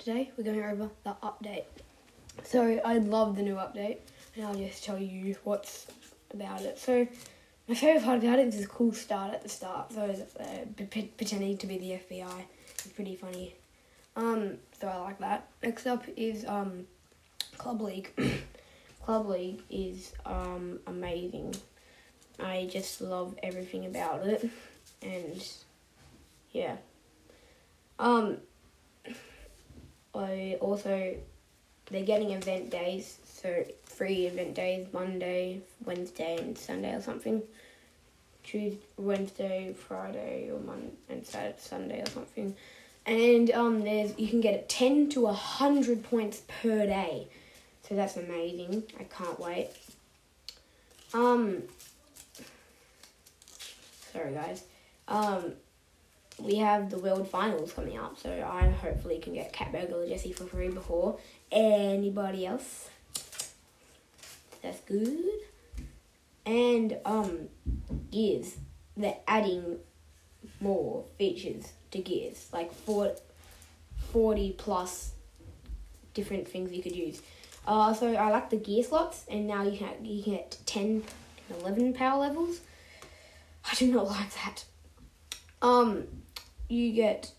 today we're going over the update. So I love the new update, and I'll just tell you what's about it. So my favorite part about it is this cool start at the start. So uh, pretending to be the FBI. is pretty funny. Um, so I like that. Next up is um, Club League. Club League is um, amazing. I just love everything about it, and yeah. Um, I also they're getting event days, so free event days Monday, Wednesday, and Sunday or something. Tuesday, Wednesday, Friday, or Monday, and Saturday, Sunday or something. And um, there's you can get ten to hundred points per day, so that's amazing. I can't wait. Um, sorry guys. Um, we have the World Finals coming up, so I hopefully can get Cat Burglar Jesse for free before anybody else. That's good. And um, Gears, they're adding more features to Gears, like four, 40 plus different things you could use. Uh, so I like the gear slots, and now you can you can get 10 and 11 power levels. I do not like that. Um, you get,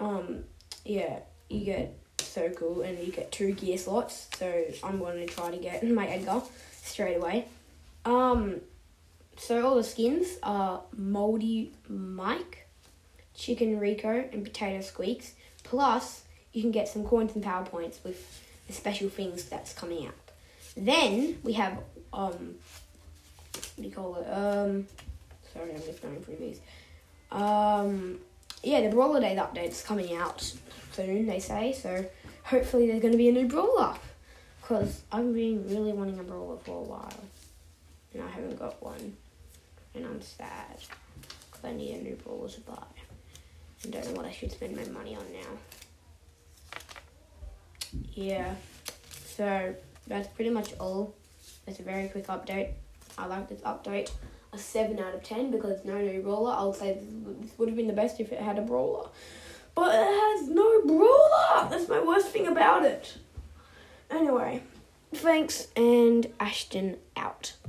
um, yeah, you get circle and you get two gear slots. So I'm going to try to get my Edgar straight away. Um, so all the skins are Moldy Mike, Chicken Rico, and Potato Squeaks. Plus, you can get some coins and power points with the special things that's coming out. Then we have um, what do you call it? Um, sorry, I'm just going through these. Um, yeah, the Brawler Days update's coming out soon, they say. So hopefully there's going to be a new Brawler. Because I've been really wanting a Brawler for a while. And I haven't got one. And I'm sad. Because I need a new Brawler to buy. And don't know what I should spend my money on now. Yeah. So that's pretty much all. It's a very quick update. I like this update a 7 out of 10 because no new brawler. I would say this would have been the best if it had a brawler. But it has no brawler! That's my worst thing about it. Anyway, thanks and Ashton out.